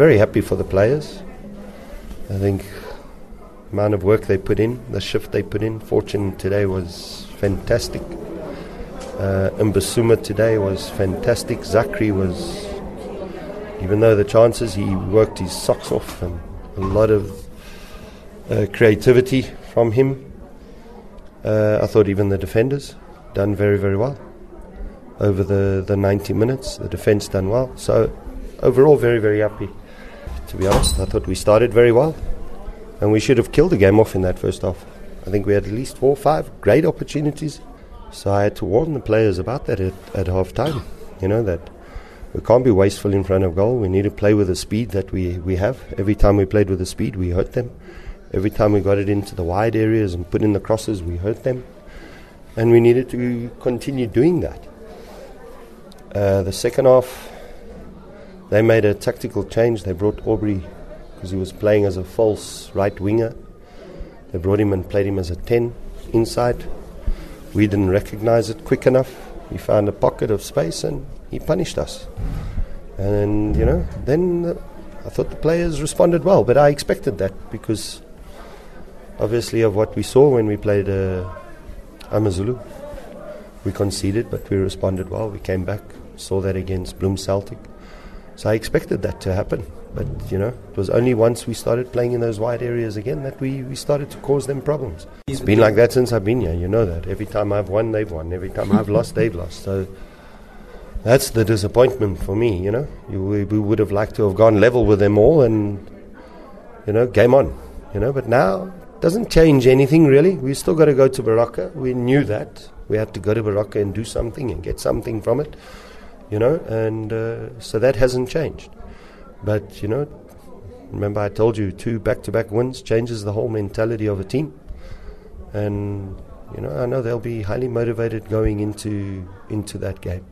very happy for the players. I think amount of work they put in, the shift they put in. Fortune today was fantastic. Uh, Mbasuma today was fantastic. Zakri was, even though the chances, he worked his socks off and a lot of uh, creativity from him. Uh, I thought even the defenders done very, very well over the, the 90 minutes. The defence done well. So overall, very, very happy. To be honest, I thought we started very well and we should have killed the game off in that first half. I think we had at least four or five great opportunities. So I had to warn the players about that at, at half time. You know, that we can't be wasteful in front of goal. We need to play with the speed that we, we have. Every time we played with the speed, we hurt them. Every time we got it into the wide areas and put in the crosses, we hurt them. And we needed to continue doing that. Uh, the second half, they made a tactical change. They brought Aubrey because he was playing as a false right winger. They brought him and played him as a 10 inside. We didn't recognize it quick enough. He found a pocket of space and he punished us. And, you know, then uh, I thought the players responded well, but I expected that because obviously of what we saw when we played uh, Amazulu. We conceded, but we responded well. We came back, saw that against Bloem Celtic. So I expected that to happen. But, you know, it was only once we started playing in those wide areas again that we, we started to cause them problems. It's been like that since I've been here, you know that. Every time I've won, they've won. Every time I've lost, they've lost. So that's the disappointment for me, you know. We, we would have liked to have gone level with them all and, you know, game on, you know. But now doesn't change anything really. We've still got to go to Baroka. We knew that. We had to go to Baroka and do something and get something from it, you know. And uh, so that hasn't changed. But, you know, remember I told you two back to back wins changes the whole mentality of a team. And, you know, I know they'll be highly motivated going into into that game.